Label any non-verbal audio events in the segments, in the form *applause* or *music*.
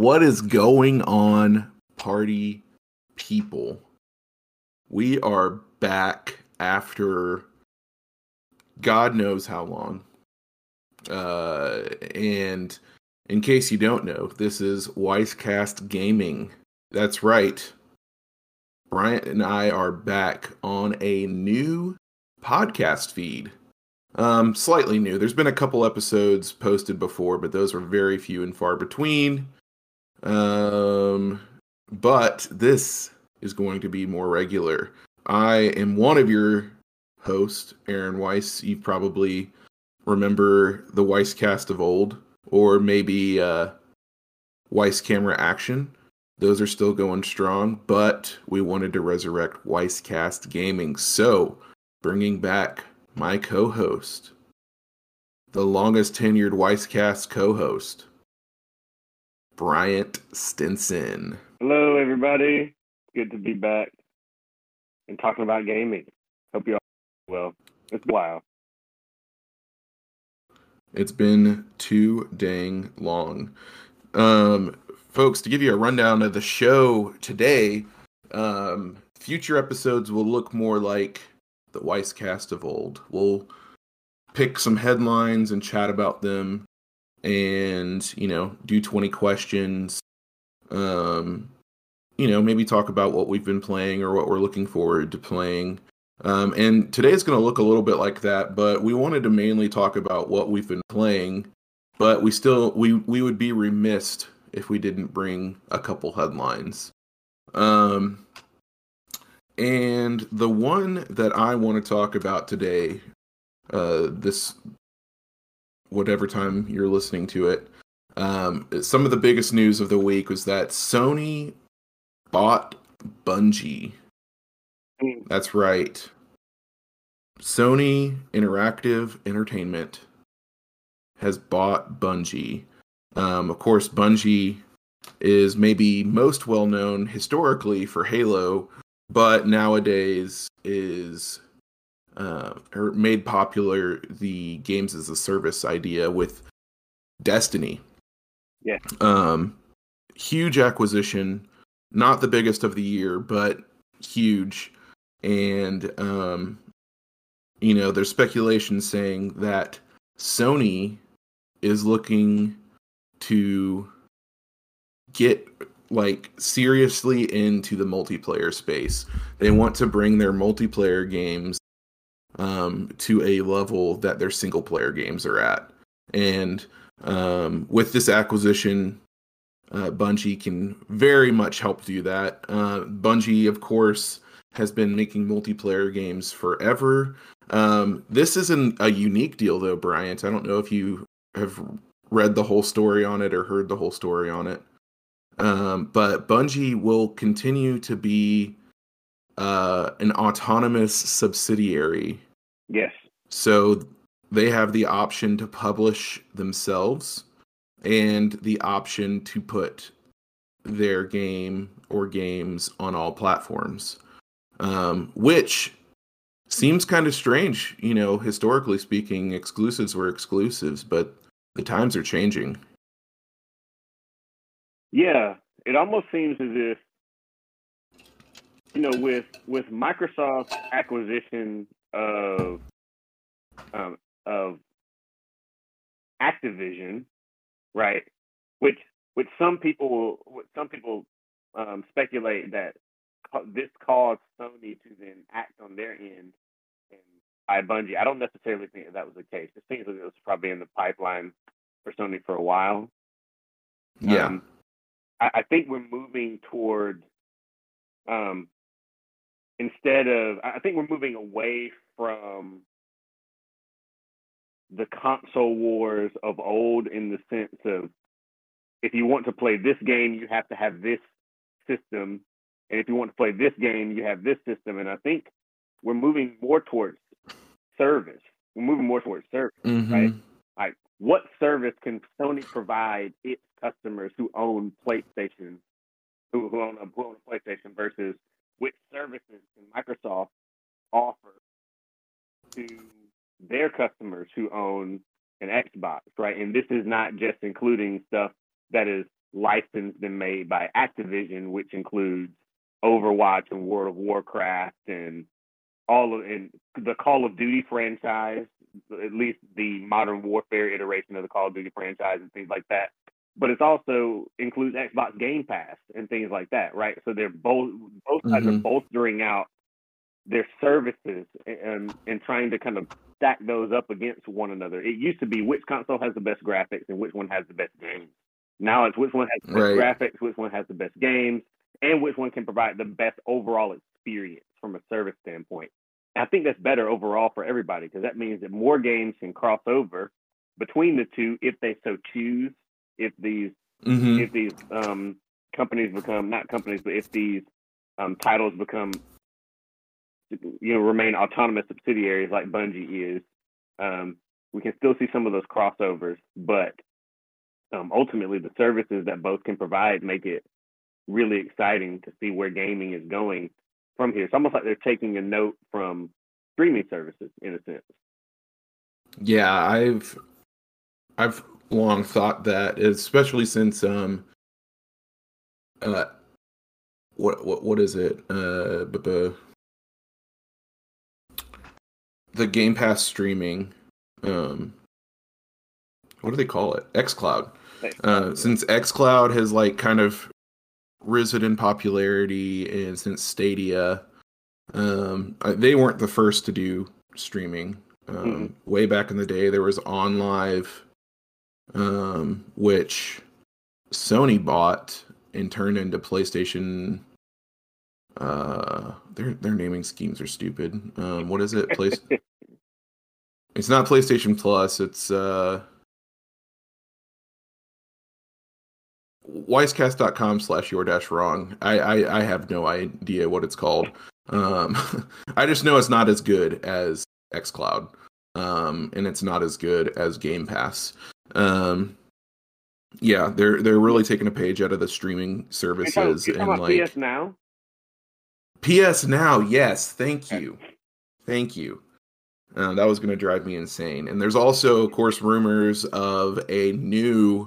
What is going on, party people? We are back after God knows how long. Uh, and in case you don't know, this is Weisscast Gaming. That's right. Bryant and I are back on a new podcast feed. Um, slightly new. There's been a couple episodes posted before, but those were very few and far between. Um, but this is going to be more regular. I am one of your hosts, Aaron Weiss. You probably remember the Weiss cast of old, or maybe uh, Weiss Camera Action. Those are still going strong, but we wanted to resurrect Weisscast Gaming. So, bringing back my co host, the longest tenured Weisscast co host, Bryant Stinson. Hello, everybody. Good to be back and talking about gaming. Hope you all well. It's a while. It's been too dang long. Um, folks, to give you a rundown of the show today, um, future episodes will look more like the Weiss cast of old. We'll pick some headlines and chat about them and, you know, do 20 questions. Um, you know, maybe talk about what we've been playing or what we're looking forward to playing. Um, and today is going to look a little bit like that, but we wanted to mainly talk about what we've been playing. But we still we we would be remiss if we didn't bring a couple headlines. Um, and the one that I want to talk about today, uh, this whatever time you're listening to it, um, some of the biggest news of the week was that Sony bought Bungie. That's right. Sony Interactive Entertainment has bought Bungie. Um, of course, Bungie is maybe most well known historically for Halo, but nowadays is uh, or made popular the games as a service idea with Destiny. Yeah. Um, huge acquisition, not the biggest of the year, but huge. And um, you know, there's speculation saying that Sony is looking to get like seriously into the multiplayer space. They want to bring their multiplayer games um, to a level that their single player games are at. And um, with this acquisition, uh, Bungie can very much help do that. Uh, Bungie, of course, has been making multiplayer games forever. Um, this isn't a unique deal, though, Bryant. I don't know if you have read the whole story on it or heard the whole story on it. Um, but Bungie will continue to be uh, an autonomous subsidiary. Yes. So they have the option to publish themselves and the option to put their game or games on all platforms, um, which seems kind of strange. You know, historically speaking, exclusives were exclusives, but the times are changing. Yeah, it almost seems as if you know with with Microsoft's acquisition of um, of Activision, right? Which which some people some people um, speculate that this caused Sony to then act on their end and buy Bungie. I don't necessarily think that, that was the case. It seems like it was probably in the pipeline for Sony for a while. Yeah. Um, I, I think we're moving toward um, instead of I think we're moving away from the console wars of old in the sense of if you want to play this game, you have to have this system, and if you want to play this game, you have this system. And I think we're moving more towards service. We're moving more towards service, Mhm. right? Like, what service can Sony provide its customers who own PlayStation, who, who own a who own a PlayStation, versus services can Microsoft offer to their customers who own an Xbox, right? And this is not just including stuff that is licensed and made by Activision, which includes Overwatch and World of Warcraft and all of and the Call of Duty franchise, at least the Modern Warfare iteration of the Call of Duty franchise and things like that. But it also includes Xbox Game Pass and things like that, right? So they're both both sides Mhm. are bolstering out their services and and trying to kind of stack those up against one another. It used to be which console has the best graphics and which one has the best games. Now it's which one has the best Right. graphics, which one has the best games, and which one can provide the best overall experience from a service standpoint. And I think that's better overall for everybody because that means that more games can cross over between the two if they so choose. If these hmm if these um, companies become not companies, but if these um, titles become you know remain autonomous subsidiaries like Bungie is, um, we can still see some of those crossovers. But um, ultimately, the services that both can provide make it really exciting to see where gaming is going from here. It's almost like they're taking a note from streaming services in a sense. Yeah, I've I've long thought that, especially since um uh what what what is it? Uh the Game Pass streaming um what do they call it? xCloud. Uh since xCloud has like kind of risen in popularity and since Stadia um they weren't the first to do streaming um, way back in the day there was OnLive um, which sony bought and turned into playstation uh their their naming schemes are stupid. Um what is it? Place *laughs* it's not playstation plus it's uh weisscast.com slash your dash wrong. I, I i have no idea what it's called. Um *laughs* i just know it's not as good as xcloud um and it's not as good as game pass um yeah they're they're really taking a page out of the streaming You're talking, services you're talking and like PS now. ps now yes thank you. Thank you. Um, that was going to drive me insane. And there's also of course rumors of a new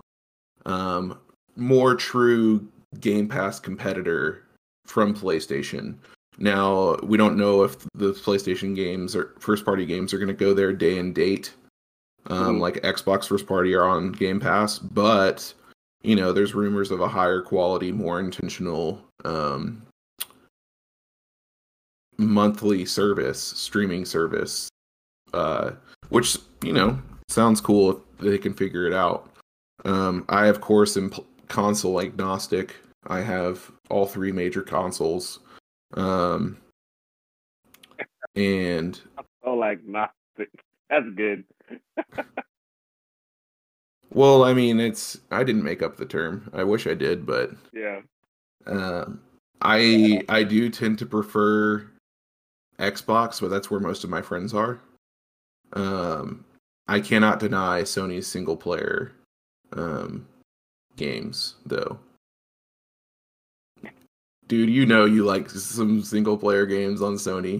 um more true game pass competitor from playstation. Now we don't know if the playstation games or first party games are going to go there day and date um, Mhm. like xbox first party are on game pass but you know there's rumors of a higher quality more intentional um, monthly service streaming service uh, which you know sounds cool if they can figure it out um, i of course am console agnostic i have all three major consoles um, and Oh, like Gnostic. That's good. *laughs* well i mean it's i didn't make up the term i wish i did but Yeah. Um, I I do tend to prefer Xbox, but that's where most of my friends are. Um, I cannot deny Sony's single player um, games, though. Dude, you know you like some single player games on Sony.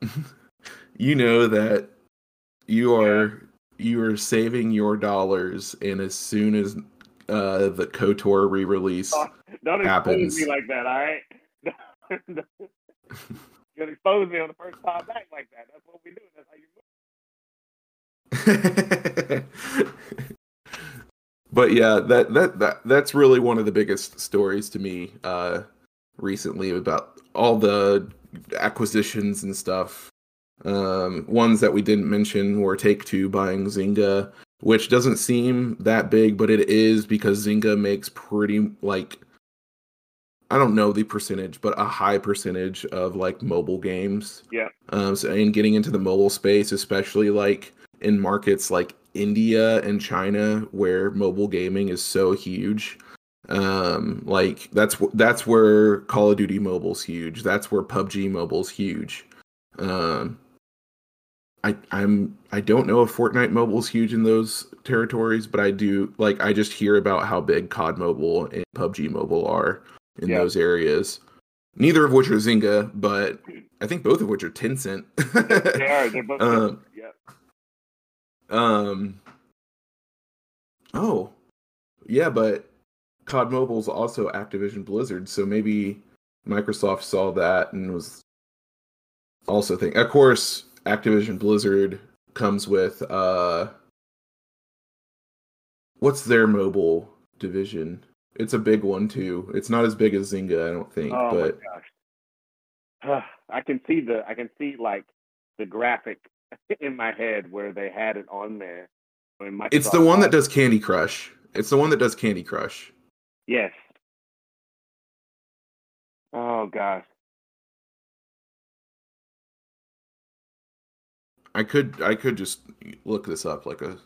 *laughs* you know that you are you are saving your dollars, and as soon as uh, the KOTOR re-release, Oh, Don't expose Happens. me like that, all right? *laughs* You're expose me on the first time back like that. That's what we do. That's how you *laughs* but yeah, that that that that's really one of the biggest stories to me uh recently about all the acquisitions and stuff. Um ones that we didn't mention were Take Two buying Zynga, which doesn't seem that big, but it is because Zynga makes pretty like I don't know the percentage, but a high percentage of like mobile games. Yeah. Um, so and getting into the mobile space, especially like in markets like India and China, where mobile gaming is so huge. Um, like that's that's where Call of Duty Mobile's huge. That's where PUBG Mobile's huge. Um, I I'm I don't know if Fortnite Mobile's huge in those territories, but I do like I just hear about how big COD Mobile and PUBG Mobile are in Yeah. those areas. Neither of which are Zynga, but I think both of which are Tencent. They are. They're both. *laughs* Um, yeah. um. Oh, Yeah, but COD Mobile is also Activision Blizzard, so maybe Microsoft saw that and was also thinking. Of course, Activision Blizzard comes with uh, what's their mobile division? It's a big one too. It's not as big as Zynga, I don't think, Oh but my gosh. *sighs* I can see the I can see like the graphic *laughs* in my head where they had it on there. It's the one that does Candy Crush. It's the one that does Candy Crush. Yes. Oh gosh. I could I could just look this up like a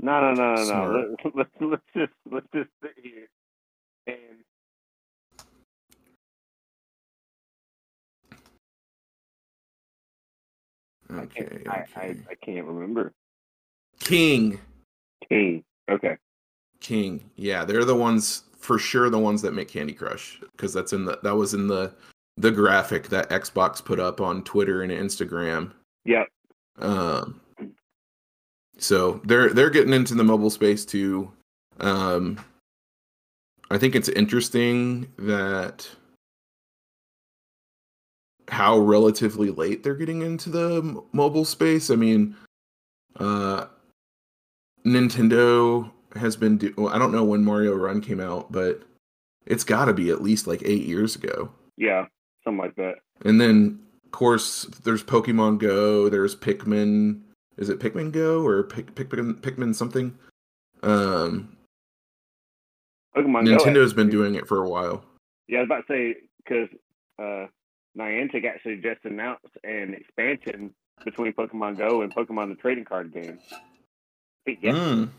No, no, no, no, no. Smart. Let, let's *laughs* let's just let's just sit here and I okay, can't, I, I, okay. I can't remember. King King. Okay. King. Yeah, they're the ones for sure the ones that make Candy Crush because that's in the that was in the the graphic that Xbox put up on Twitter and Instagram. Yep. Um so they're they're getting into the mobile space too. Um I think it's interesting that how relatively late they're getting into the mobile space. I mean, uh Nintendo has been do- well, I don't know when Mario Run came out, but it's got to be at least like 8 years ago. Yeah. Something like that. And then course there's Pokemon Go, there's Pikmin, is it Pikmin Go or Pik- Pikmin Pikmin something? Um Pokemon Go. Nintendo's been doing it for a while. Yeah, I was about to say because uh, Niantic actually just announced an expansion between Pokemon Go and Pokemon the trading card game. Yeah, Mm,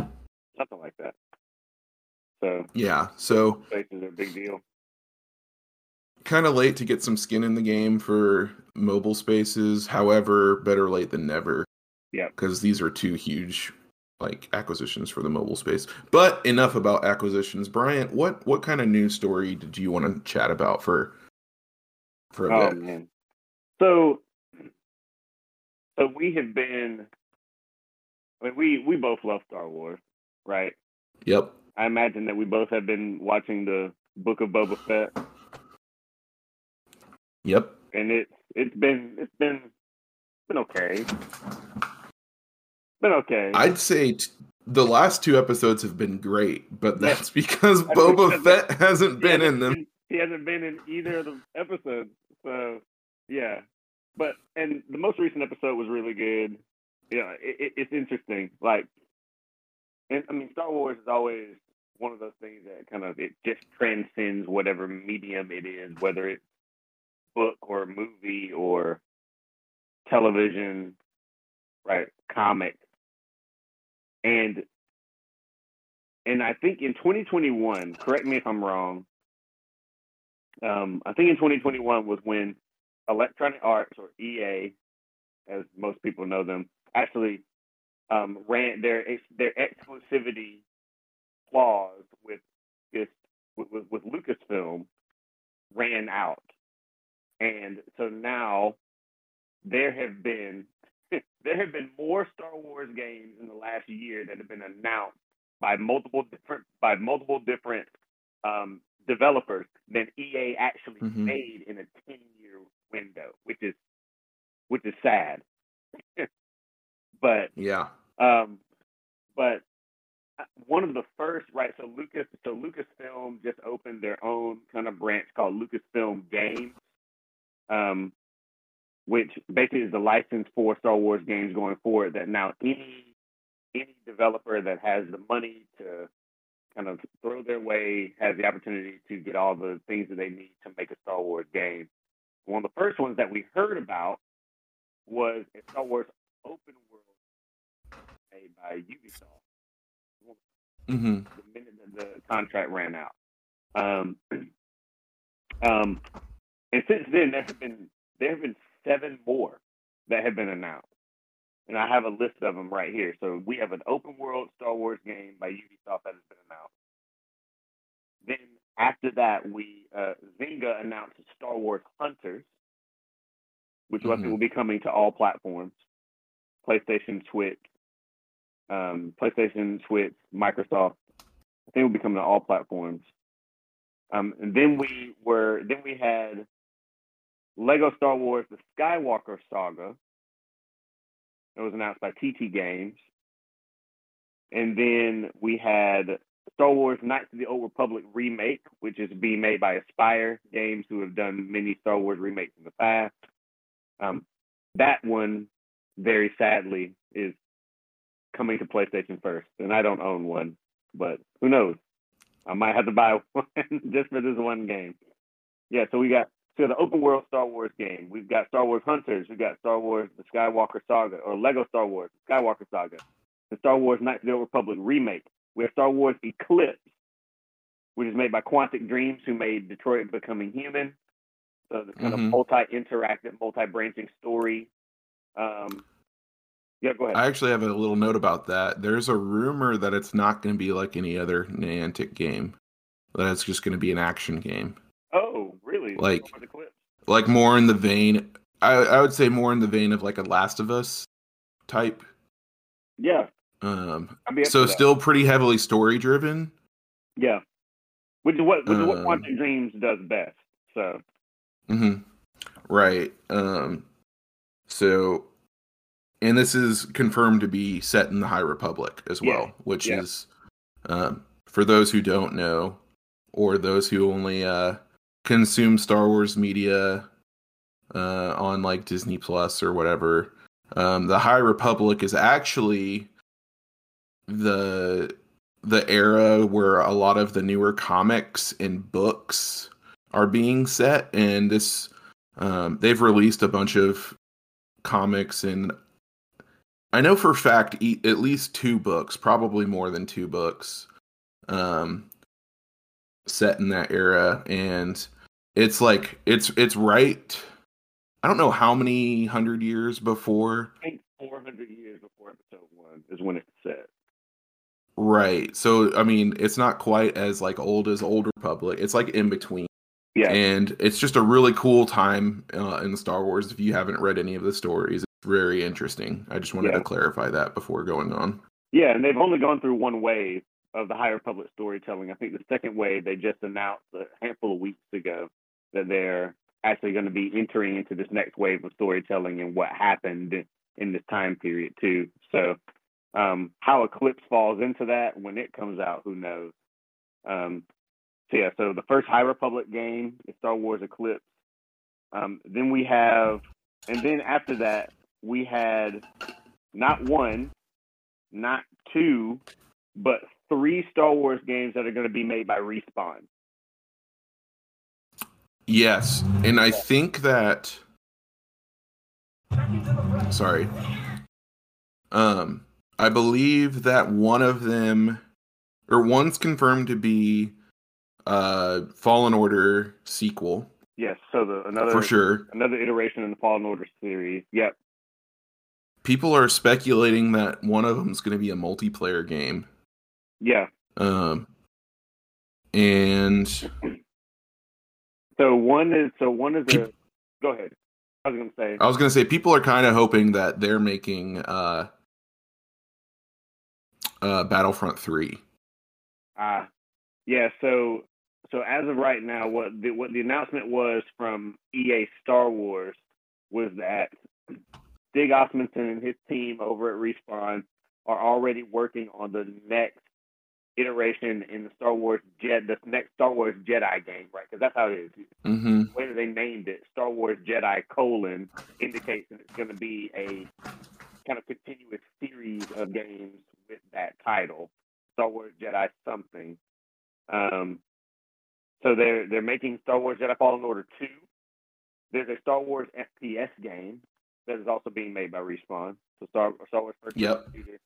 something like that. So yeah, so spaces are a big deal. Kind of late to get some skin in the game for mobile spaces. However, better late than never. Yeah. Because these are two huge like acquisitions for the mobile space. But enough about acquisitions. Bryant, what what kind of news story did you want to chat about for for a Oh bit? man. So, so we have been. I mean, we we both love Star Wars, right? Yep. I imagine that we both have been watching the Book of Boba Fett, Yep. and it's it's been it's been been okay. Been okay. I'd say t- the last two episodes have been great, but that's *laughs* because Boba Fett hasn't been hasn't in them. been- He hasn't been in either of the episodes. So yeah, but and the most recent episode was really good. Yeah, it, it, it's interesting. Like, and I mean, Star Wars is always one of those things that kind of it just transcends whatever medium it is, whether it's book or movie or television, right? Comic, and and I think in 2021, correct me if I'm wrong. Um, I think in 2021 was when Electronic Arts or EA, as most people know them, actually um, ran their their exclusivity clause with this with, with Lucasfilm ran out, and so now there have been *laughs* there have been more Star Wars games in the last year that have been announced by multiple different by multiple different um, developers than EA actually Mhm. made in a ten year window, which is which is sad. *laughs* but Yeah. um, but uh, one of the first, right? So Lucas, so Lucasfilm just opened their own kind of branch called Lucasfilm Games, um, which basically is the license for Star Wars games going forward. That now any any developer that has the money to kind of throw their way has the opportunity to get all the things that they need to make a Star Wars game. One of the first ones that we heard about was a Star Wars open world made by Ubisoft hmm the minute that the contract ran out. Um, *clears throat* um, and since then, there have been there have been seven more that have been announced, and I have a list of them right here. So we have an open world Star Wars game by Ubisoft that has been announced. Then after that, we uh, Zynga announced Star Wars Hunters, which I think Mhm. will be coming to all platforms, PlayStation, Switch, um, PlayStation, Switch, Microsoft, I think it will be coming to all platforms. Um, and then we were then we had Lego Star Wars: The Skywalker Saga. It was announced by TT Games. And then we had Star Wars Knights of the Old Republic remake, which is being made by Aspyr Games, who have done many Star Wars remakes in the past. Um, that one, very sadly, is coming to PlayStation first, and I don't own one, but who knows? I might have to buy *laughs* one just for this one game. Yeah, so we got so the open world Star Wars game. We've got Star Wars Hunters. We've got Star Wars The Skywalker Saga or Lego Star Wars Skywalker Saga. The Star Wars Knights of the Old Republic remake. We have Star Wars Eclipse, which is made by Quantic Dreams, who made Detroit Becoming Human. So the kind Mhm. of multi-interactive, multi-branching story. Um, yeah, go ahead. I actually have a little note about that. There's a rumor that it's not going to be like any other Quantic game. That it's just going to be an action game, like- Star Wars Eclipse? like more in the vein. I I would say more in the vein of like a Last of Us type. Yeah. Um, I'd be up so still pretty heavily story driven. Yeah. Which is what which is what Um, Quantic Dreams does best. So hmm Right. Um, so, and this is confirmed to be set in the High Republic as Yeah, well, which yeah. is, um, for those who don't know, or those who only uh, consume Star Wars media uh, on like Disney Plus or whatever, um, the High Republic is actually the the era where a lot of the newer comics and books are being set and this um, they've released a bunch of comics and i know for a fact e- at least two books probably more than two books um, set in that era and it's like it's it's right i don't know how many hundred years before I think four hundred years before episode one is when it's set. right so i mean it's not quite as like old as old republic it's like in between Yeah. and it's just a really cool time uh, in Star Wars. If you haven't read any of the stories, it's very interesting. I just wanted Yeah. to clarify that before going on. Yeah, and they've only gone through one wave of the High Republic storytelling. I think the second wave they just announced a handful of weeks ago that they're actually going to be entering into this next wave of storytelling and what happened in this time period too. So um, how Eclipse falls into that when it comes out, who knows? Um, so yeah, so the first High Republic game is Star Wars Eclipse. Um, then we have, and then after that we had not one, not two, but three Star Wars games that are going to be made by Respawn. Yes, and I think that. Sorry. Um, I believe that one of them, or one's confirmed to be, uh, Fallen Order sequel Yes, so the another for sure. another iteration in the Fallen Order series. Yep. People are speculating that one of them is going to be a multiplayer game. Yeah. Um, and *clears throat* So one is so one is a. Go ahead. I was going to say. I was gonna say people are kind of hoping that they're making uh, uh, Battlefront three. Uh, yeah, so so as of right now, what the what the announcement was from EA Star Wars was that Stig Osmondson and his team over at Respawn are already working on the next iteration in the Star Wars Jedi, the next Star Wars Jedi game, right? Because that's how it is. Mm-hmm. The way they named it, Star Wars Jedi colon, indicates that it's going to be a kind of continuous series of games with that title, Star Wars Jedi something. Um, so they're they're making Star Wars Jedi Fallen Order two. There's a Star Wars FPS game that is also being made by Respawn. So Star Star Wars first Yep. shooter.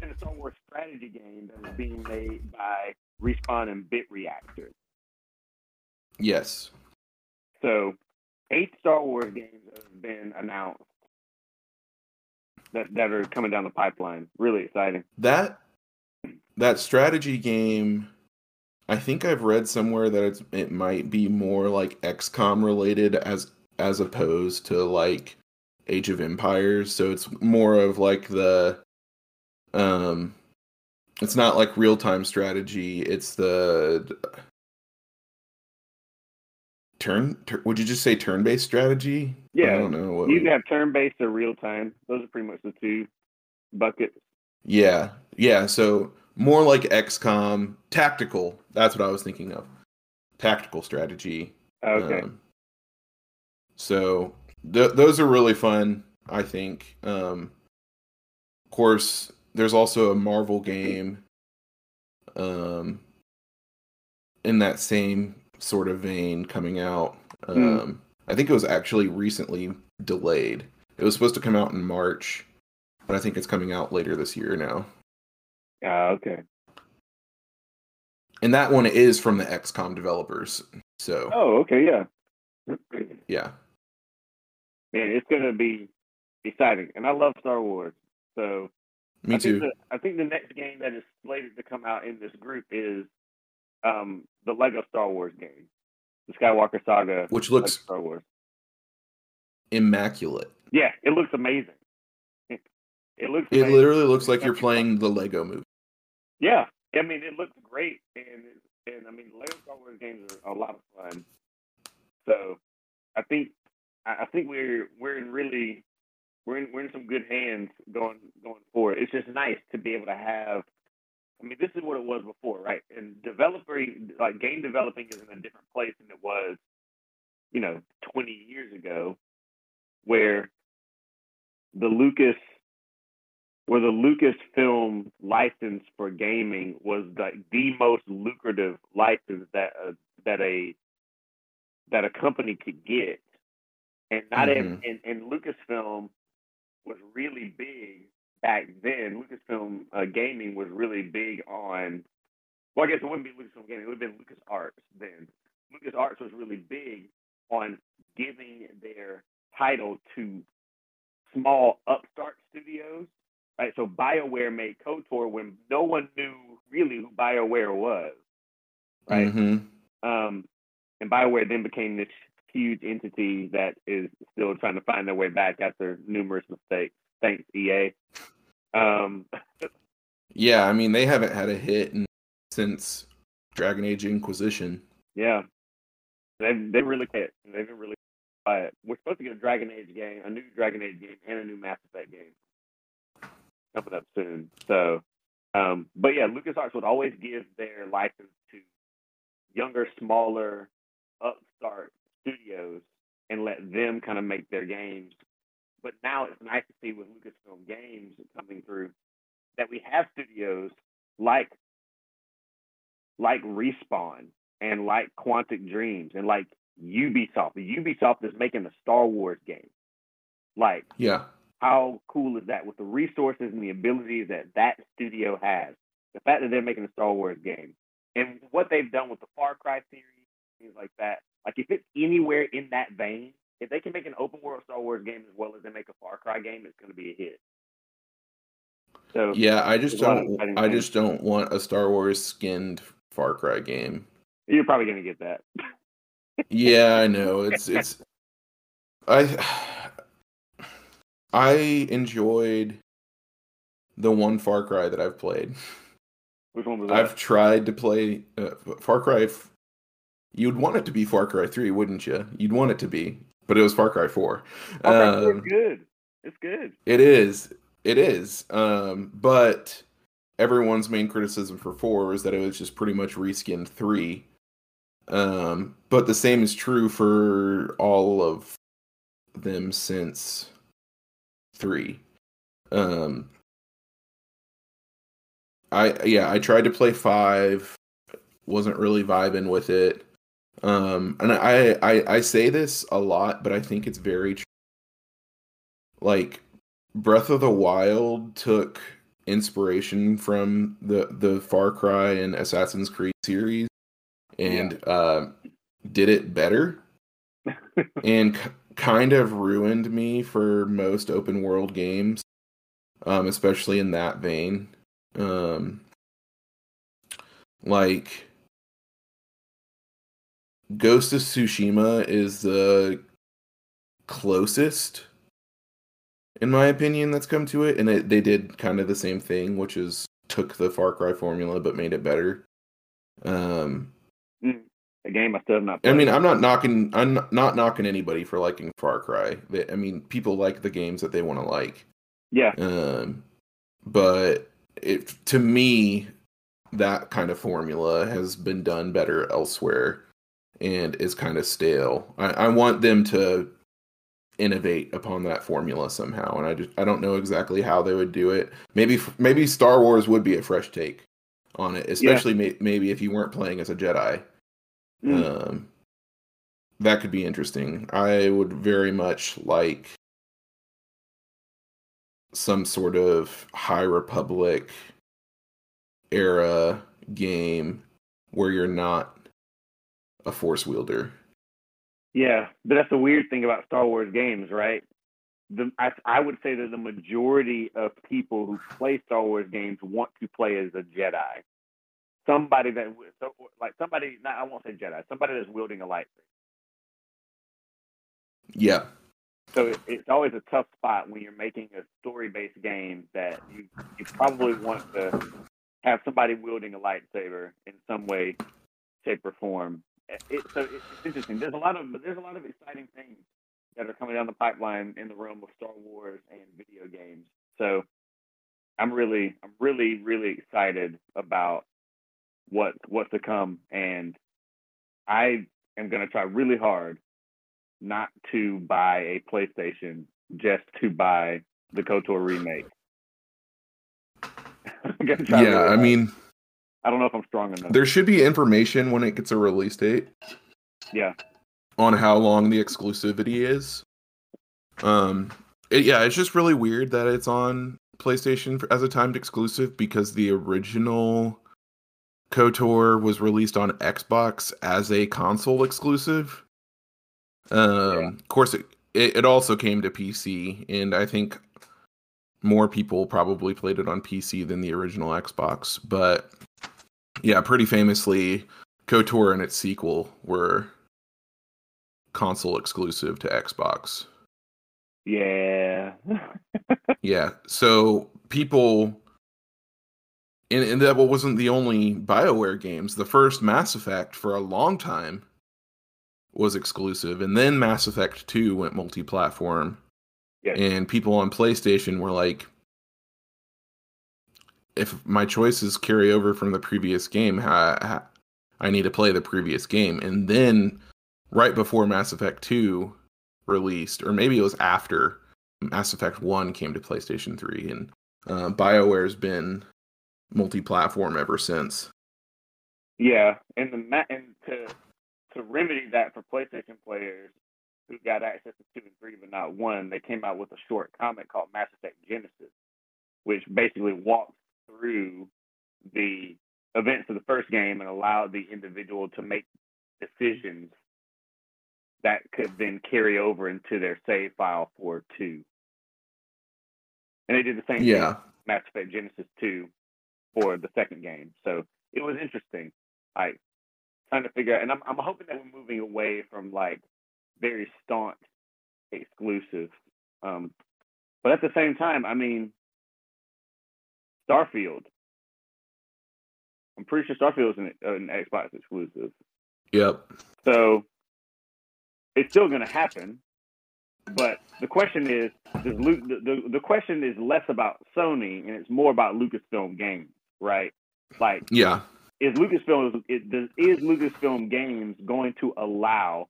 And then a Star Wars strategy game that is being made by Respawn and Bit Reactor. Yes. So, eight Star Wars games have been announced that that are coming down the pipeline. Really exciting. That that strategy game. I think I've read somewhere that it's it might be more like XCOM related as as opposed to like Age of Empires. So it's more of like the um it's not like real time strategy. It's the turn. Tur- would you just say turn based strategy? Yeah, I don't know. What You can have turn based or real time. Those are pretty much the two buckets. Yeah, yeah. So more like XCOM tactical. That's what I was thinking of. Tactical strategy. Okay. Um, so th- those are really fun. I think. Um, of course, there's also a Marvel game. Um, in that same sort of vein, coming out. Hmm. Um, I think it was actually recently delayed. It was supposed to come out in March, but I think it's coming out later this year now. Ah, okay. And that one is from the XCOM developers. So Oh, okay, yeah. *clears throat* yeah, Man, it's gonna be exciting, and I love Star Wars. So me I too. Think the, I think the next game that is slated to come out in this group is um, the Lego Star Wars game, the Skywalker Saga. Which Lego looks Star Wars. immaculate. Yeah, it looks amazing. It looks. It amazing. literally looks like you're playing the Lego movie. Yeah, I mean, it looks great, and and I mean, Lego Star Wars games are a lot of fun. So, I think I think we're we're in really we're in we're in some good hands going going forward. It's just nice to be able to have. I mean, this is what it was before, right? And developing like game developing is in a different place than it was, you know, 20 years ago, where the Lucas where the Lucasfilm license for gaming was like the most lucrative license that uh, that a that a company could get, and not ev- Mhm. and, and Lucasfilm was really big back then. Lucasfilm uh, gaming was really big on. Well, I guess it wouldn't be Lucasfilm gaming; it would have been LucasArts then. LucasArts was really big on giving their title to small upstart studios right? So BioWare made KOTOR when no one knew really who BioWare was, right? Mhm. Um, and BioWare then became this huge entity that is still trying to find their way back after numerous mistakes. Thanks, EA. Um, Yeah, I mean they haven't had a hit in, since Dragon Age Inquisition. yeah, they they really can't. They've been really quiet. We're supposed to get a Dragon Age game, a new Dragon Age game, and a new Mass Effect game coming up soon. So, um, but yeah, LucasArts would always give their license to younger, smaller, upstart studios and let them kind of make their games. But now it's nice to see with Lucasfilm Games coming through that we have studios like like Respawn and like Quantic Dreams and like Ubisoft. The Ubisoft is making a Star Wars game. Like Yeah, how cool is that with the resources and the abilities that that studio has? The fact that they're making a Star Wars game and what they've done with the Far Cry series, things like that. Like if it's anywhere in that vein, if they can make an open world Star Wars game as well as they make a Far Cry game, it's going to be a hit. So yeah. I just There's a lot of don't. I things. just don't want a Star Wars skinned Far Cry game. you're probably going to get that. *laughs* Yeah, I know. It's it's. I I enjoyed the one Far Cry that I've played. Which one was that? I've tried to play uh, Far Cry. You'd want it to be Far Cry Three, wouldn't you? You'd want it to be, but it was Far Cry Four. Far Cry 4 Um, good. It's good. It is. It is. Um, but everyone's main criticism for four is that it was just pretty much reskinned three. Um, but the same is true for all of them since three. Um, I yeah, I tried to play five, wasn't really vibing with it. Um, and I, I I say this a lot, but I think it's very true. Like Breath of the Wild took inspiration from the the Far Cry and Assassin's Creed series and uh, did it better *laughs* and k- kind of ruined me for most open world games um, especially in that vein um, like Ghost of Tsushima is the closest in my opinion that's come to it and it, they did kind of the same thing which is took the Far Cry formula but made it better. Um, a game I still have not. I mean, I'm not knocking. I'm not knocking anybody for liking Far Cry. They, I mean, people like the games that they want to like. yeah, Um, but it to me, that kind of formula has been done better elsewhere, and is kind of stale. I, I want them to innovate upon that formula somehow, and I just I don't know exactly how they would do it. Maybe maybe Star Wars would be a fresh take on it, especially may, maybe if you weren't playing as a Jedi. Mm. Um, that could be interesting. I would very much like some sort of High Republic era game where you're not a force wielder. yeah. But that's the weird thing about Star Wars games, right? The I, I would say that the majority of people who play Star Wars games want to play as a Jedi. Somebody that so, like somebody. Not, I won't say Jedi. Somebody that's wielding a lightsaber. Yeah. So it, it's always a tough spot when you're making a story-based game that you you probably want to have somebody wielding a lightsaber in some way, shape, or form. It, so it, it's interesting. There's a lot of there's a lot of exciting things that are coming down the pipeline in the realm of Star Wars and video games. So I'm really I'm really really excited about what what's to come, and I am going to try really hard not to buy a PlayStation just to buy the KOTOR remake. *laughs* I'm gonna try Yeah, really I mean, I don't know if I'm strong enough. there should be information when it gets a release date yeah, on how long the exclusivity is. Um, it, yeah, it's just really weird that it's on PlayStation for, as a timed exclusive because the original KOTOR was released on Xbox as a console exclusive. Um, Yeah. of course, it, it it also came to PC, and I think more people probably played it on PC than the original Xbox. But yeah, pretty famously, KOTOR and its sequel were console exclusive to Xbox. yeah, *laughs* Yeah. So people and, and that wasn't the only BioWare games. The first Mass Effect for a long time was exclusive, and then Mass Effect 2 went multi-platform. Yeah. And people on PlayStation were like if my choices carry over from the previous game, ha, I need to play the previous game. And then right before Mass Effect 2 released, or maybe it was after Mass Effect 1 came to PlayStation 3 and uh, BioWare's been multi-platform ever since. yeah. And the ma- and to to remedy that for PlayStation players who got access to two and three but not one, they came out with a short comic called Mass Effect Genesis, which basically walks through the events of the first game and allow the individual to make decisions that could then carry over into their save file for two. And they did the same thing Yeah. Mass Effect Genesis 2 for the second game. So it was interesting. Like trying to figure out, and I'm, I'm hoping that we're moving away from like very staunch exclusive. Um, but at the same time, I mean, Starfield. I'm pretty sure Starfield is an, an Xbox exclusive. Yep. So it's still going to happen. But the question is, does Luke, the, the, the question is less about Sony and it's more about Lucasfilm Games, right? Like, Yeah. is Lucasfilm is, does, is Lucasfilm Games going to allow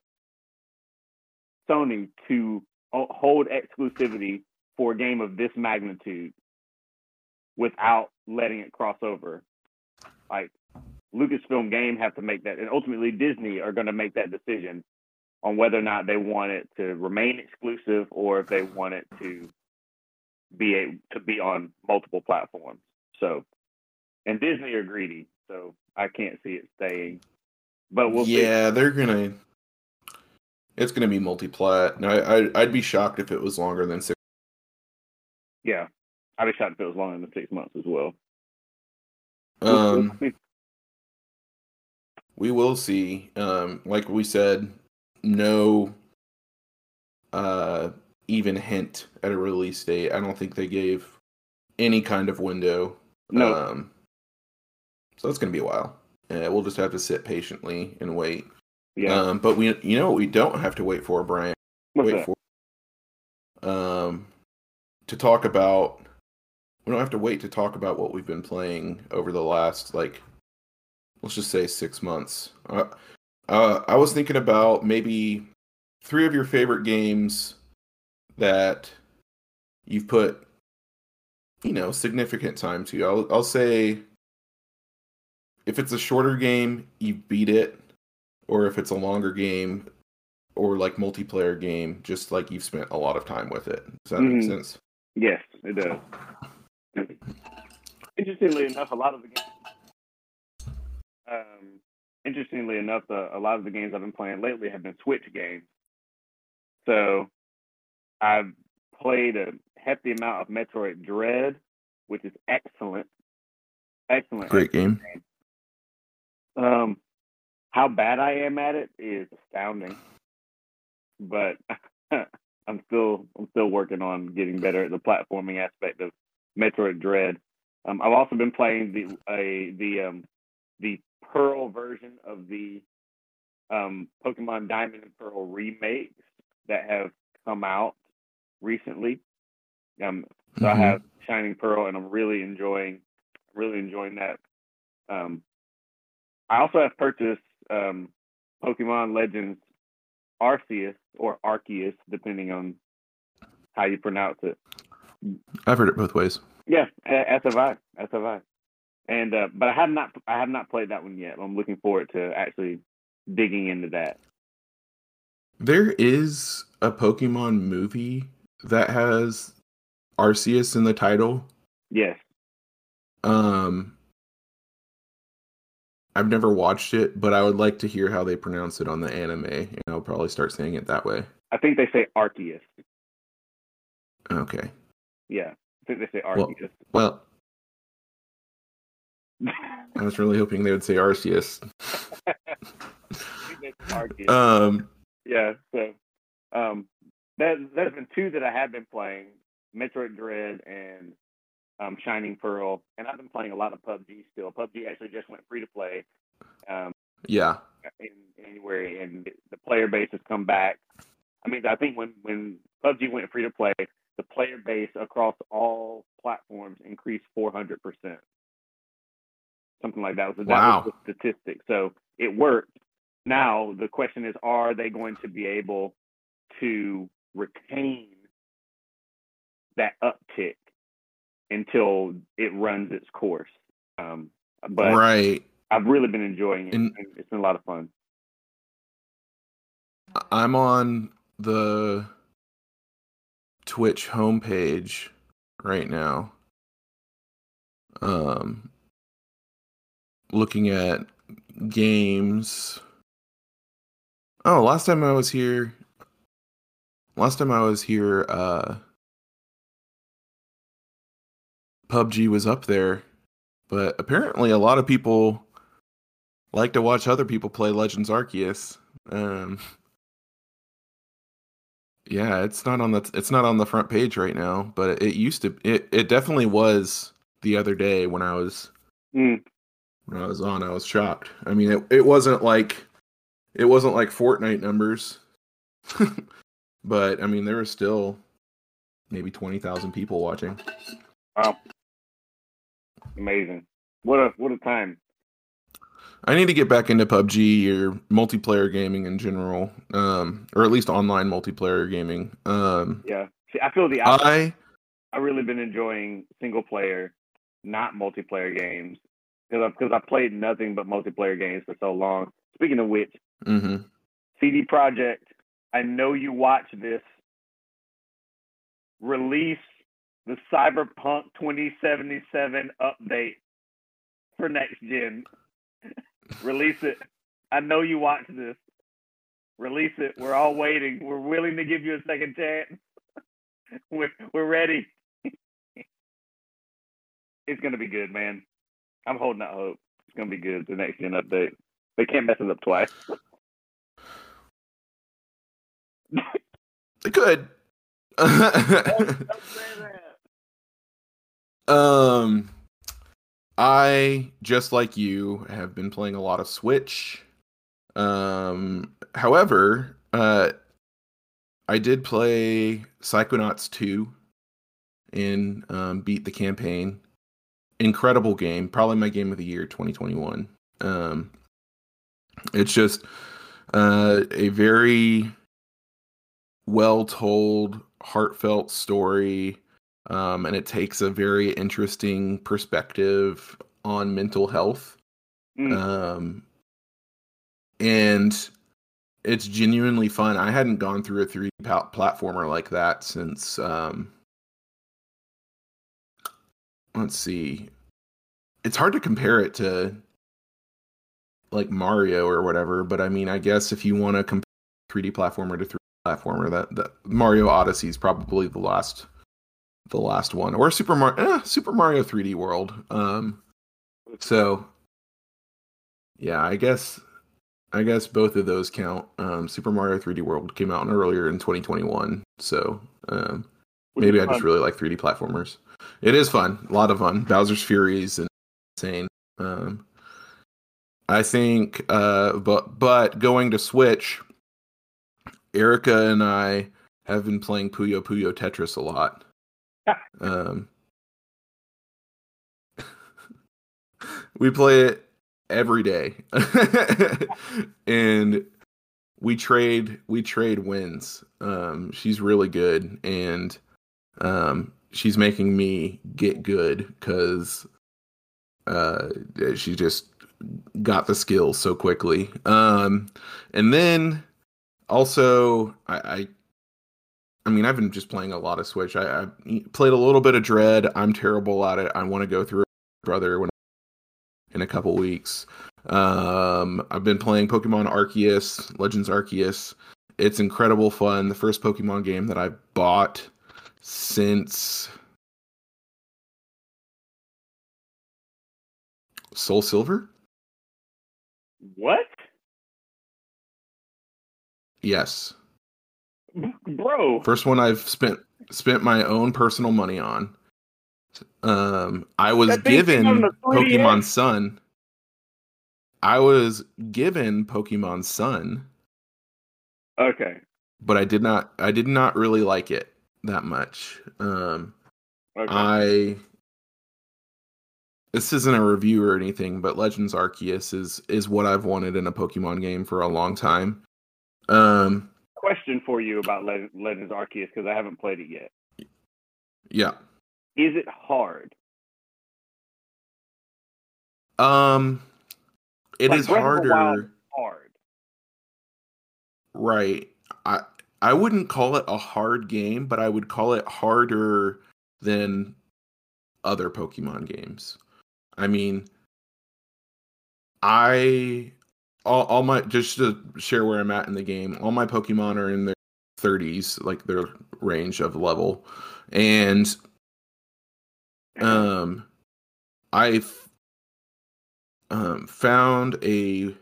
Sony to hold exclusivity for a game of this magnitude without letting it cross over? Like Lucasfilm Game have to make that, and ultimately Disney are going to make that decision on whether or not they want it to remain exclusive or if they want it to be a, to be on multiple platforms. So, and Disney are greedy, so I can't see it staying. But we'll see. yeah, they're gonna. It's gonna be multi-plat. No, I, I I'd be shocked if it was longer than six. Yeah, I'd be shocked if it was longer than six months as well. Um, we will see. Um, like we said, no. Uh, even hint at a release date. I don't think they gave any kind of window No. Um, so it's gonna be a while. and we'll just have to sit patiently and wait. Yeah. Um, but we, you know, what we don't have to wait for Brian. What's wait that? for um to talk about. We don't have to wait to talk about what we've been playing over the last like, let's just say six months. Uh, uh, I was thinking about maybe three of your favorite games that you've put, you know, significant time to. I'll I'll say if it's a shorter game, you beat it, or if it's a longer game, or like multiplayer game, just like you've spent a lot of time with it. Does that make Mhm. sense? Yes, it does. Interestingly enough, a lot of the games. Um, interestingly enough, the, a lot of the games I've been playing lately have been Switch games. So, I've played a hefty amount of Metroid Dread, which is excellent. Excellent. Great game. Um, how bad I am at it is astounding, but *laughs* I'm still I'm still working on getting better at the platforming aspect of Metroid Dread. Um, I've also been playing the a the um, the Pearl version of the um, Pokemon Diamond and Pearl remakes that have come out recently. Um, so I Mhm. have Shining Pearl, and I'm really enjoying really enjoying that. Um, I also have purchased um, Pokemon Legends Arceus or Arceus, depending on how you pronounce it. I've heard it both ways. Yeah, as have I. As have I. And uh, but I have not I have not played that one yet. I'm looking forward to actually digging into that. There is a Pokemon movie that has Arceus in the title. Yes. Um, I've never watched it, but I would like to hear how they pronounce it on the anime, and I'll probably start saying it that way. I think they say Arceus. Okay. Yeah. I think they say Well- Arceus. *laughs* Well, I was really hoping they would say Arceus. I think they say Arceus. Um, Yeah, so um, that there's been two that I have been playing: Metroid Dread and um, Shining Pearl. And I've been playing a lot of PUBG still. PUBG actually just went free to play um, yeah. in January, and the player base has come back. I mean, I think when when PUBG went free to play, the player base across all platforms increased 400 percent, something like that. So that Wow. was the statistic. So it worked. Now the question is, are they going to be able to retain that uptick until it runs its course? Um, but right. I've really been enjoying it. And it's been a lot of fun. I'm on the Twitch homepage right now. Um looking at games. Oh, last time I was here last time I was here uh PUBG was up there, but apparently a lot of people like to watch other people play Legends Arceus. Um yeah, it's not on the it's not on the front page right now, but it used to it it definitely was the other day when I was Mm, when I was on, I was shocked. I mean, it it wasn't like it wasn't like Fortnite numbers. *laughs* but I mean, there were still maybe 20,000 people watching. wow, amazing! What a what a time! I need to get back into PUBG or multiplayer gaming in general, um, or at least online multiplayer gaming. Um, Yeah, see, I feel the opposite. I I've really been enjoying single player, not multiplayer games, because I've because I played nothing but multiplayer games for so long. Speaking of which, mhm. CD Projekt, I know you watch this. Release the Cyberpunk 2077 update for next gen. Release it. I know you watch this. Release it. We're all waiting. We're willing to give you a second chance. *laughs* We're we're ready. *laughs* it's gonna be good, man. I'm holding out hope. It's gonna be good. The next gen update. They can't mess it up twice. They could. *laughs* Don't say that. um I just like you have been playing a lot of Switch. Um, however, uh, I did play Psychonauts 2 and um, beat the campaign. Incredible game, probably my game of the year 2021. Um, it's just uh, a very well told, heartfelt story, um, and it takes a very interesting perspective on mental health. Mm. Um, and it's genuinely fun. I hadn't gone through a 3D pal- platformer like that since um let's see. It's hard to compare it to like Mario or whatever, but I mean, I guess if you want to compare 3D platformer to 3D platformer, that, that Mario Odyssey is probably the last the last one or Super Mario eh, Super Mario 3D World. Um so yeah, I guess I guess both of those count. Um, Super Mario 3D World came out earlier in 2021, so um, maybe I just really like 3D platformers. It is fun, a lot of fun. Bowser's Furies is insane. Um, I think, uh, but but going to Switch, Erica and I have been playing Puyo Puyo Tetris a lot. Um, *laughs* we play it every day. *laughs* And we trade we trade wins. Um she's really good and um she's making me get good because uh she just got the skills so quickly. Um and then also i i I mean, I've been just playing a lot of Switch. I, I played a little bit of Dread. I'm terrible at it. I want to go through it, brother when in a couple weeks. Um, I've been playing Pokemon Arceus, Legends Arceus. It's incredible fun. The first Pokemon game that I bought since Soul Silver. What? Yes. Bro. First one I've spent spent my own personal money on. Um, I was given Pokemon Sun. I was given Pokemon Sun. Okay. But I did not. I did not really like it that much. Um, okay. I. This isn't a review or anything, but Legends Arceus is is what I've wanted in a Pokemon game for a long time. Um, Question for you about Le- Legends Arceus because I haven't played it yet. Yeah. Is it hard? Um, it Like is Breath of the Wild harder. hard. Right. I I wouldn't call it a hard game, but I would call it harder than other Pokemon games. I mean, I all, all my just to share where I'm at in the game, all my Pokemon are in their 30s, like their range of level. And um I've um found a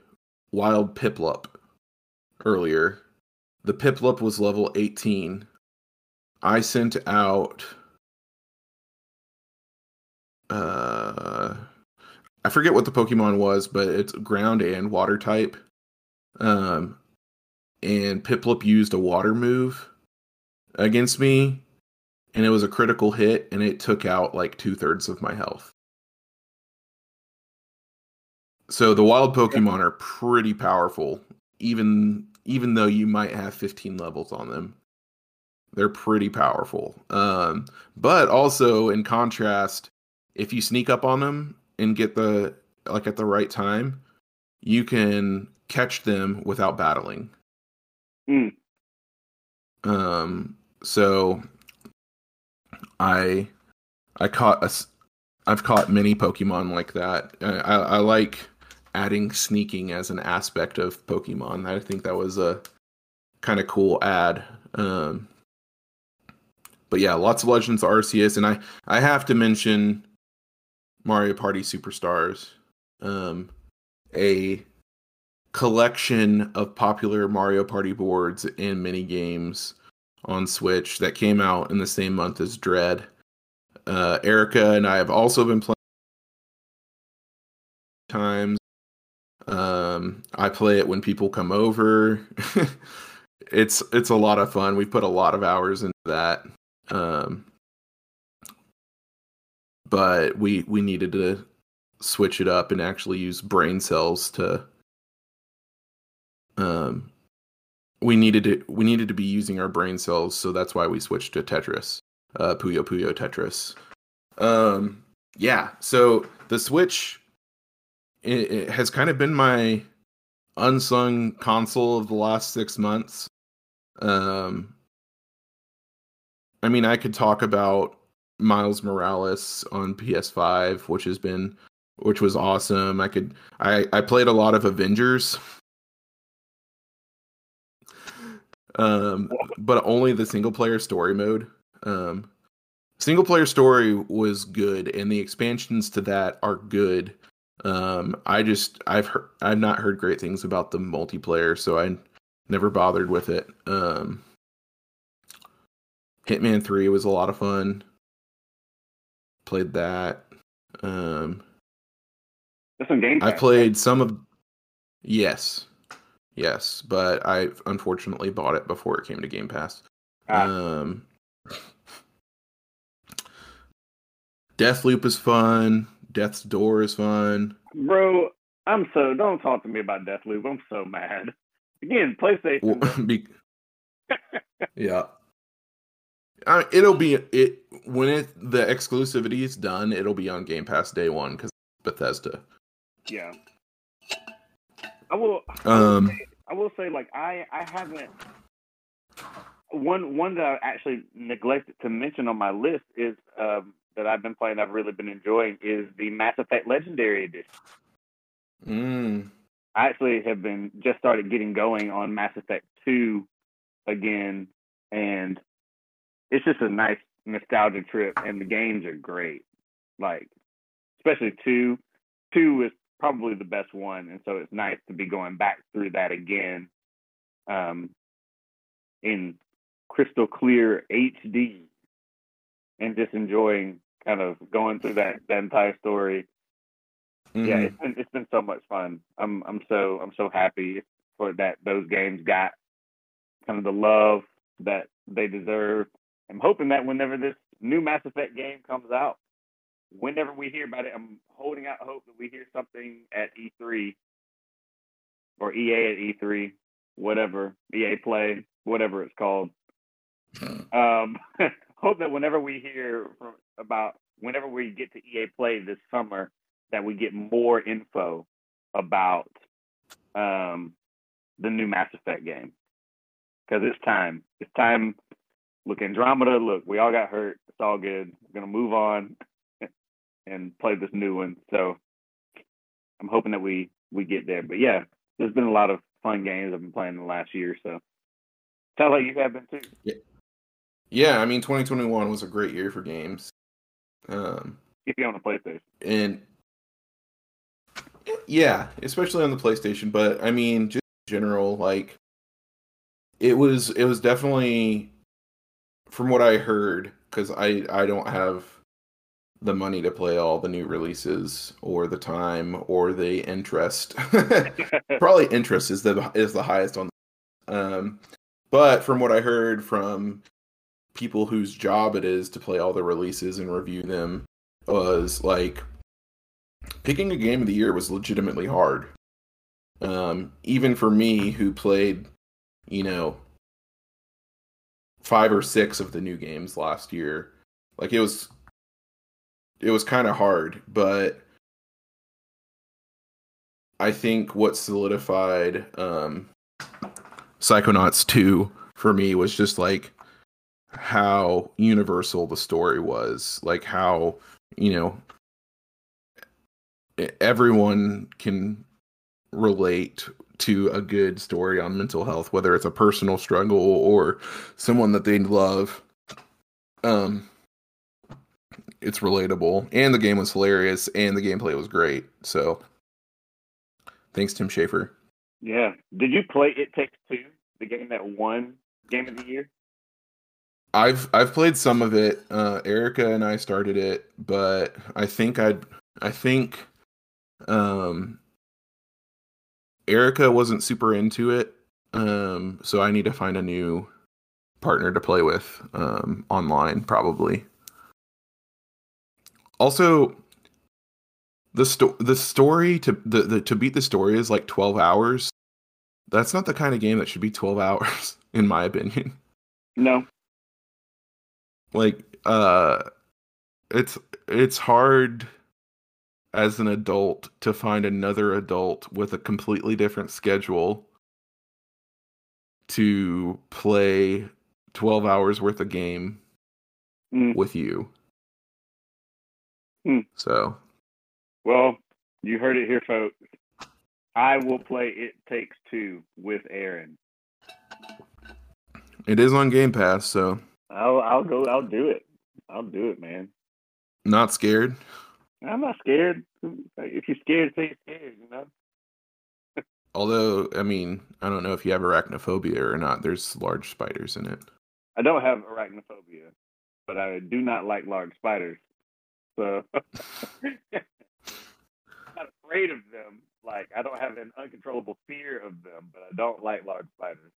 wild Piplup earlier. The Piplup was level 18. I sent out uh I forget what the Pokemon was, but it's ground and water type. Um and Piplup used a water move against me and it was a critical hit and it took out like two thirds of my health. So the wild Pokemon are pretty powerful, even even though you might have 15 levels on them. They're pretty powerful. Um, but also in contrast, if you sneak up on them and get the like at the right time, you can catch them without battling. Hmm. Um, so I I caught a I've caught many Pokemon like that. I, I, I like adding sneaking as an aspect of Pokemon. I think that was a kind of cool ad. Um, but yeah, lots of Legends Arceus, and I I have to mention Mario Party Superstars, um, a collection of popular Mario Party boards and mini games on Switch that came out in the same month as Dread. Uh, Erica and I have also been playing times. Um, I play it when people come over. *laughs* it's it's a lot of fun. We put a lot of hours into that. Um, but we we needed to switch it up and actually use brain cells to um we needed to we needed to be using our brain cells so that's why we switched to tetris uh puyo puyo tetris. Um yeah so the switch it, it has kind of been my unsung console of the last six months. Um i mean i could talk about miles morales on ps5 which has been which was awesome. I could i i played a lot of avengers. Um but only the single player story mode. Um single player story was good and the expansions to that are good. Um i just i've heard i've not heard great things about the multiplayer so i never bothered with it. Um hitman 3 was a lot of fun played that um That's some game. i played some of yes yes but i unfortunately bought it before it came to game pass Ah. um deathloop is fun death's door is fun bro. I'm so. Don't talk to me about Death Loop. I'm so mad. Again, PlayStation. Well, *laughs* be- *laughs* yeah. Uh, it'll be it when it the exclusivity is done. It'll be on Game Pass day one because Bethesda. yeah. I will. Um, I will say, like I, I haven't. One one that I actually neglected to mention on my list is um, that I've been playing. I've really been enjoying is the Mass Effect Legendary Edition. mm, I actually have been just started getting going on Mass Effect Two again, and it's just a nice nostalgia trip. And the games are great, like especially two. Two is probably the best one, and so it's nice to be going back through that again, um, in crystal clear HD, and just enjoying kind of going through that that entire story yeah, mhm. it's been it's been so much fun. I'm I'm so I'm so happy for that those games got kind of the love that they deserve. I'm hoping that whenever this new Mass Effect game comes out, whenever we hear about it, I'm holding out hope that we hear something at E3 or EA at E3, whatever EA Play, whatever it's called. *laughs* Um, *laughs* hope that whenever we hear from, about whenever we get to EA Play this summer, that we get more info about um, the new Mass Effect game because it's time. It's time. Look, Andromeda. Look, we all got hurt. It's all good. We're gonna move on and play this new one. So I'm hoping that we we get there. But yeah, there's been a lot of fun games I've been playing in the last year. So sounds like you have been too. yeah. yeah, I mean, 2021 was a great year for games. Um, If you're on a PlayStation. and yeah, especially on the PlayStation. But I mean, just in general, like it was it was definitely from what I heard because I I don't have the money to play all the new releases or the time or the interest. *laughs* Probably interest is the is the highest on. Um, but from what I heard from people whose job it is to play all the releases and review them was like picking a game of the year was legitimately hard. Um, even for me, who played, you know, five or six of the new games last year, like it was, it was kind of hard. But I think what solidified um, Psychonauts two for me was just like how universal the story was, like how you know everyone can relate to a good story on mental health whether it's a personal struggle or someone that they love um it's relatable and the game was hilarious and the gameplay was great so thanks tim schafer Yeah. Did you play It Takes Two, the game that won Game of the Year? i've i've played some of it uh erica and i started it but i think i'd i think Um, Erica wasn't super into it, um, so I need to find a new partner to play with um, online, probably. Also, the sto- the story to the, the to beat the story is like twelve hours. That's not the kind of game that should be twelve *laughs* hours, in my opinion. No. Like, uh, it's it's hard as an adult to find another adult with a completely different schedule to play 12 hours worth of game Mm. with you. Hmm. So, Well, you heard it here, folks. I will play It Takes Two with Aaron. it is on Game Pass, so I'll I'll go. I'll do it. I'll do it, man. not scared. I'm not scared. If you're scared, say you're scared. You know. *laughs* Although, I mean, I don't know if you have arachnophobia or not. There's large spiders in it. I don't have arachnophobia, but I do not like large spiders. So I'm *laughs* not afraid of them. Like I don't have an uncontrollable fear of them, but I don't like large spiders.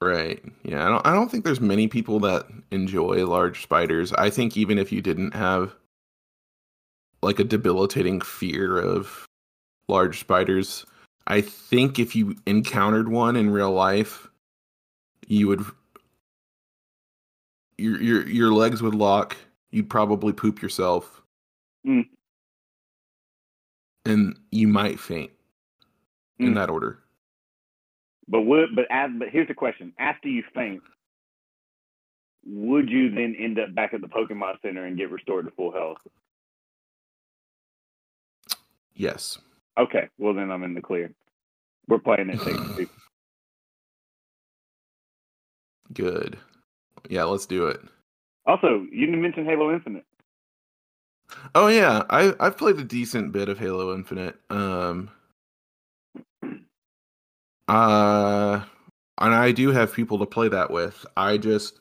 Right. Yeah, I don't I don't think there's many people that enjoy large spiders. I think even if you didn't have like a debilitating fear of large spiders, I think if you encountered one in real life, you would your your your legs would lock, you'd probably poop yourself. Mm. And you might faint in Mm. that order. But would but as, but here's the question: After you faint, would you then end up back at the Pokemon Center and get restored to full health? Yes. Okay, well then I'm in the clear. We're playing it. *sighs* Good. Yeah, let's do it. Also, you didn't mention Halo Infinite. Oh yeah, I I've played a decent bit of Halo Infinite. Um uh and I do have people to play that with. I just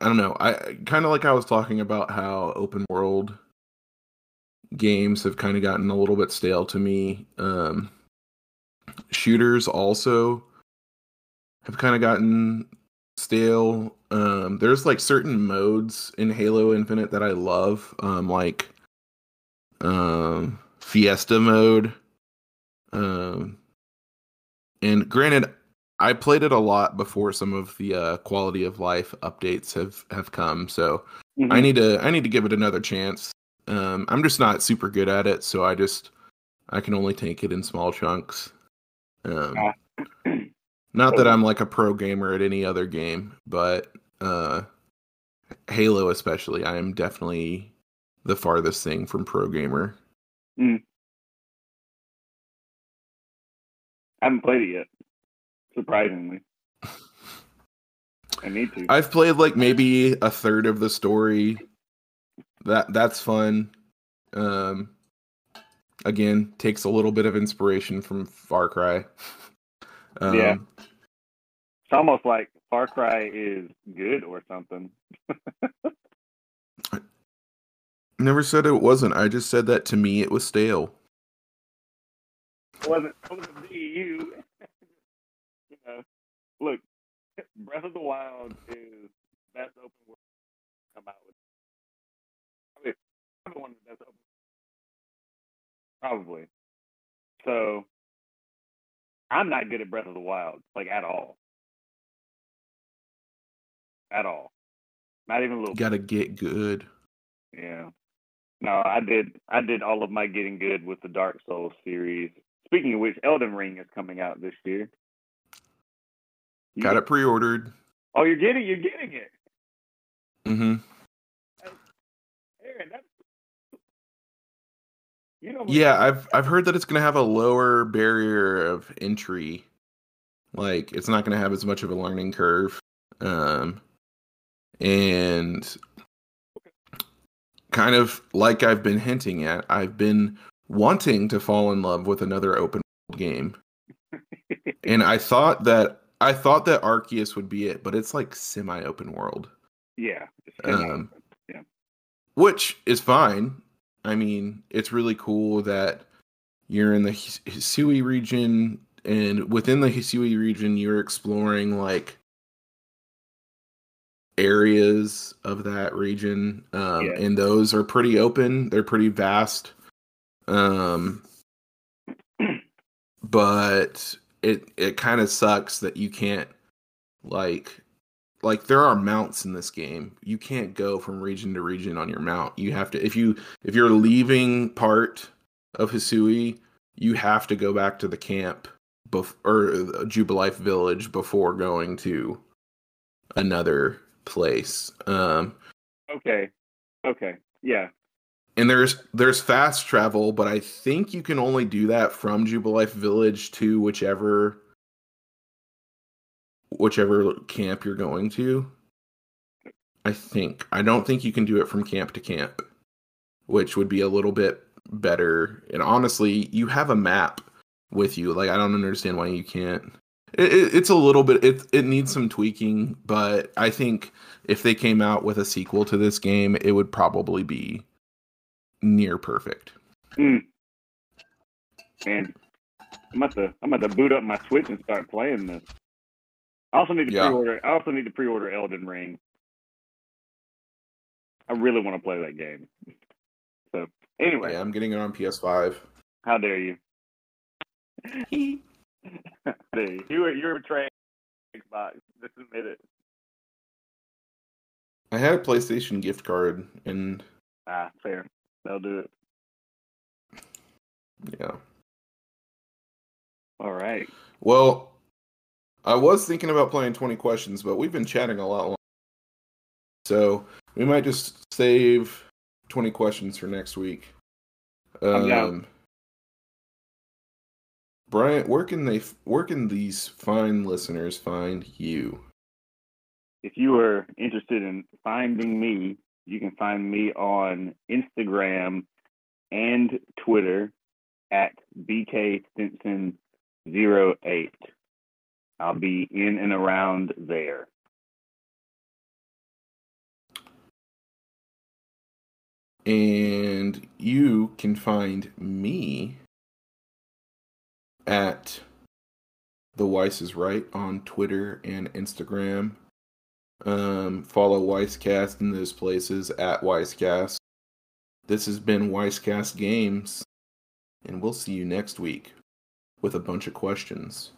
I don't know. I kind of like I was talking about how open world games have kind of gotten a little bit stale to me. Um shooters also have kind of gotten stale. Um, there's like certain modes in Halo Infinite that I love, um, like um, Fiesta mode. Um, and granted, I played it a lot before some of the uh, quality of life updates have have come, so Mm-hmm. I need to I need to give it another chance. Um, I'm just not super good at it, so I just I can only take it in small chunks. Um, Ah. not that I'm like a pro gamer at any other game, but uh, Halo especially, I am definitely the farthest thing from pro gamer. I haven't played it yet. Surprisingly, *laughs* I need to. I've played like maybe a third of the story. That that's fun. Um, again, takes a little bit of inspiration from Far Cry. *laughs* Um, Yeah. It's almost like Far Cry is good or something. *laughs* Never said it wasn't. I just said that to me it was stale. It wasn't it wasn't me, you. *laughs* you know, look, Breath of the Wild is best open one best open. Probably. So, I'm not good at Breath of the Wild, like at all. At all. Not even a little. Gotta get good. Yeah. No, I did. I did all of my getting good with the Dark Souls series. Speaking of which, Elden Ring is coming out this year. You Got get- it pre-ordered. Oh, you're getting. You're getting it, Mm-hmm. Aaron. That's. You know. Yeah, I've I've heard that it's gonna have a lower barrier of entry. Like it's not gonna have as much of a learning curve. Um and kind of like I've been hinting at, I've been wanting to fall in love with another open world game. And I thought that I thought that Arceus would be it, but it's like semi open world. yeah. Um, yeah. which is fine. I mean, it's really cool that you're in the Hisui region, and within the Hisui region, you're exploring like areas of that region, um, Yeah. and those are pretty open. They're pretty vast. Um, *clears throat* but it it kind of sucks that you can't like like there are mounts in this game. You can't go from region to region on your mount. You have to if you if you're leaving part of Hisui, you have to go back to the camp bef- or uh, Jubilife village before going to another place. Um Okay. Okay. Yeah. and there's there's fast travel, but I think you can only do that from Jubilife Village to whichever whichever camp you're going to. I think. I don't think you can do it from camp to camp, which would be a little bit better. And honestly, you have a map with you. Like I don't understand why you can't. It, it, it's a little bit. It it needs some tweaking, but I think if they came out with a sequel to this game, it would probably be near perfect. Mm. I'm about to I'm about to boot up my Switch and start playing this. I also need to Yeah. pre-order. I also need to pre-order Elden Ring. I really want to play that game. So anyway, Yeah, I'm getting it on PS5. how dare you? *laughs* *laughs* How dare you? You were you were betraying Xbox. Just admit it. I had a PlayStation gift card, and Ah, fair. They'll do it. yeah. All right. Well, I was thinking about playing 20 questions, but we've been chatting a lot long. So we might just save 20 questions for next week. Um, Brian, where can they where can these fine listeners find you? if you are interested in finding me, you can find me on Instagram and Twitter at BK Stinson 08. I'll be in and around there. And you can find me at The Weiss is Right on Twitter and Instagram. Um, follow Weisscast in those places at Weisscast. This has been Weisscast Games, and we'll see you next week with a bunch of questions.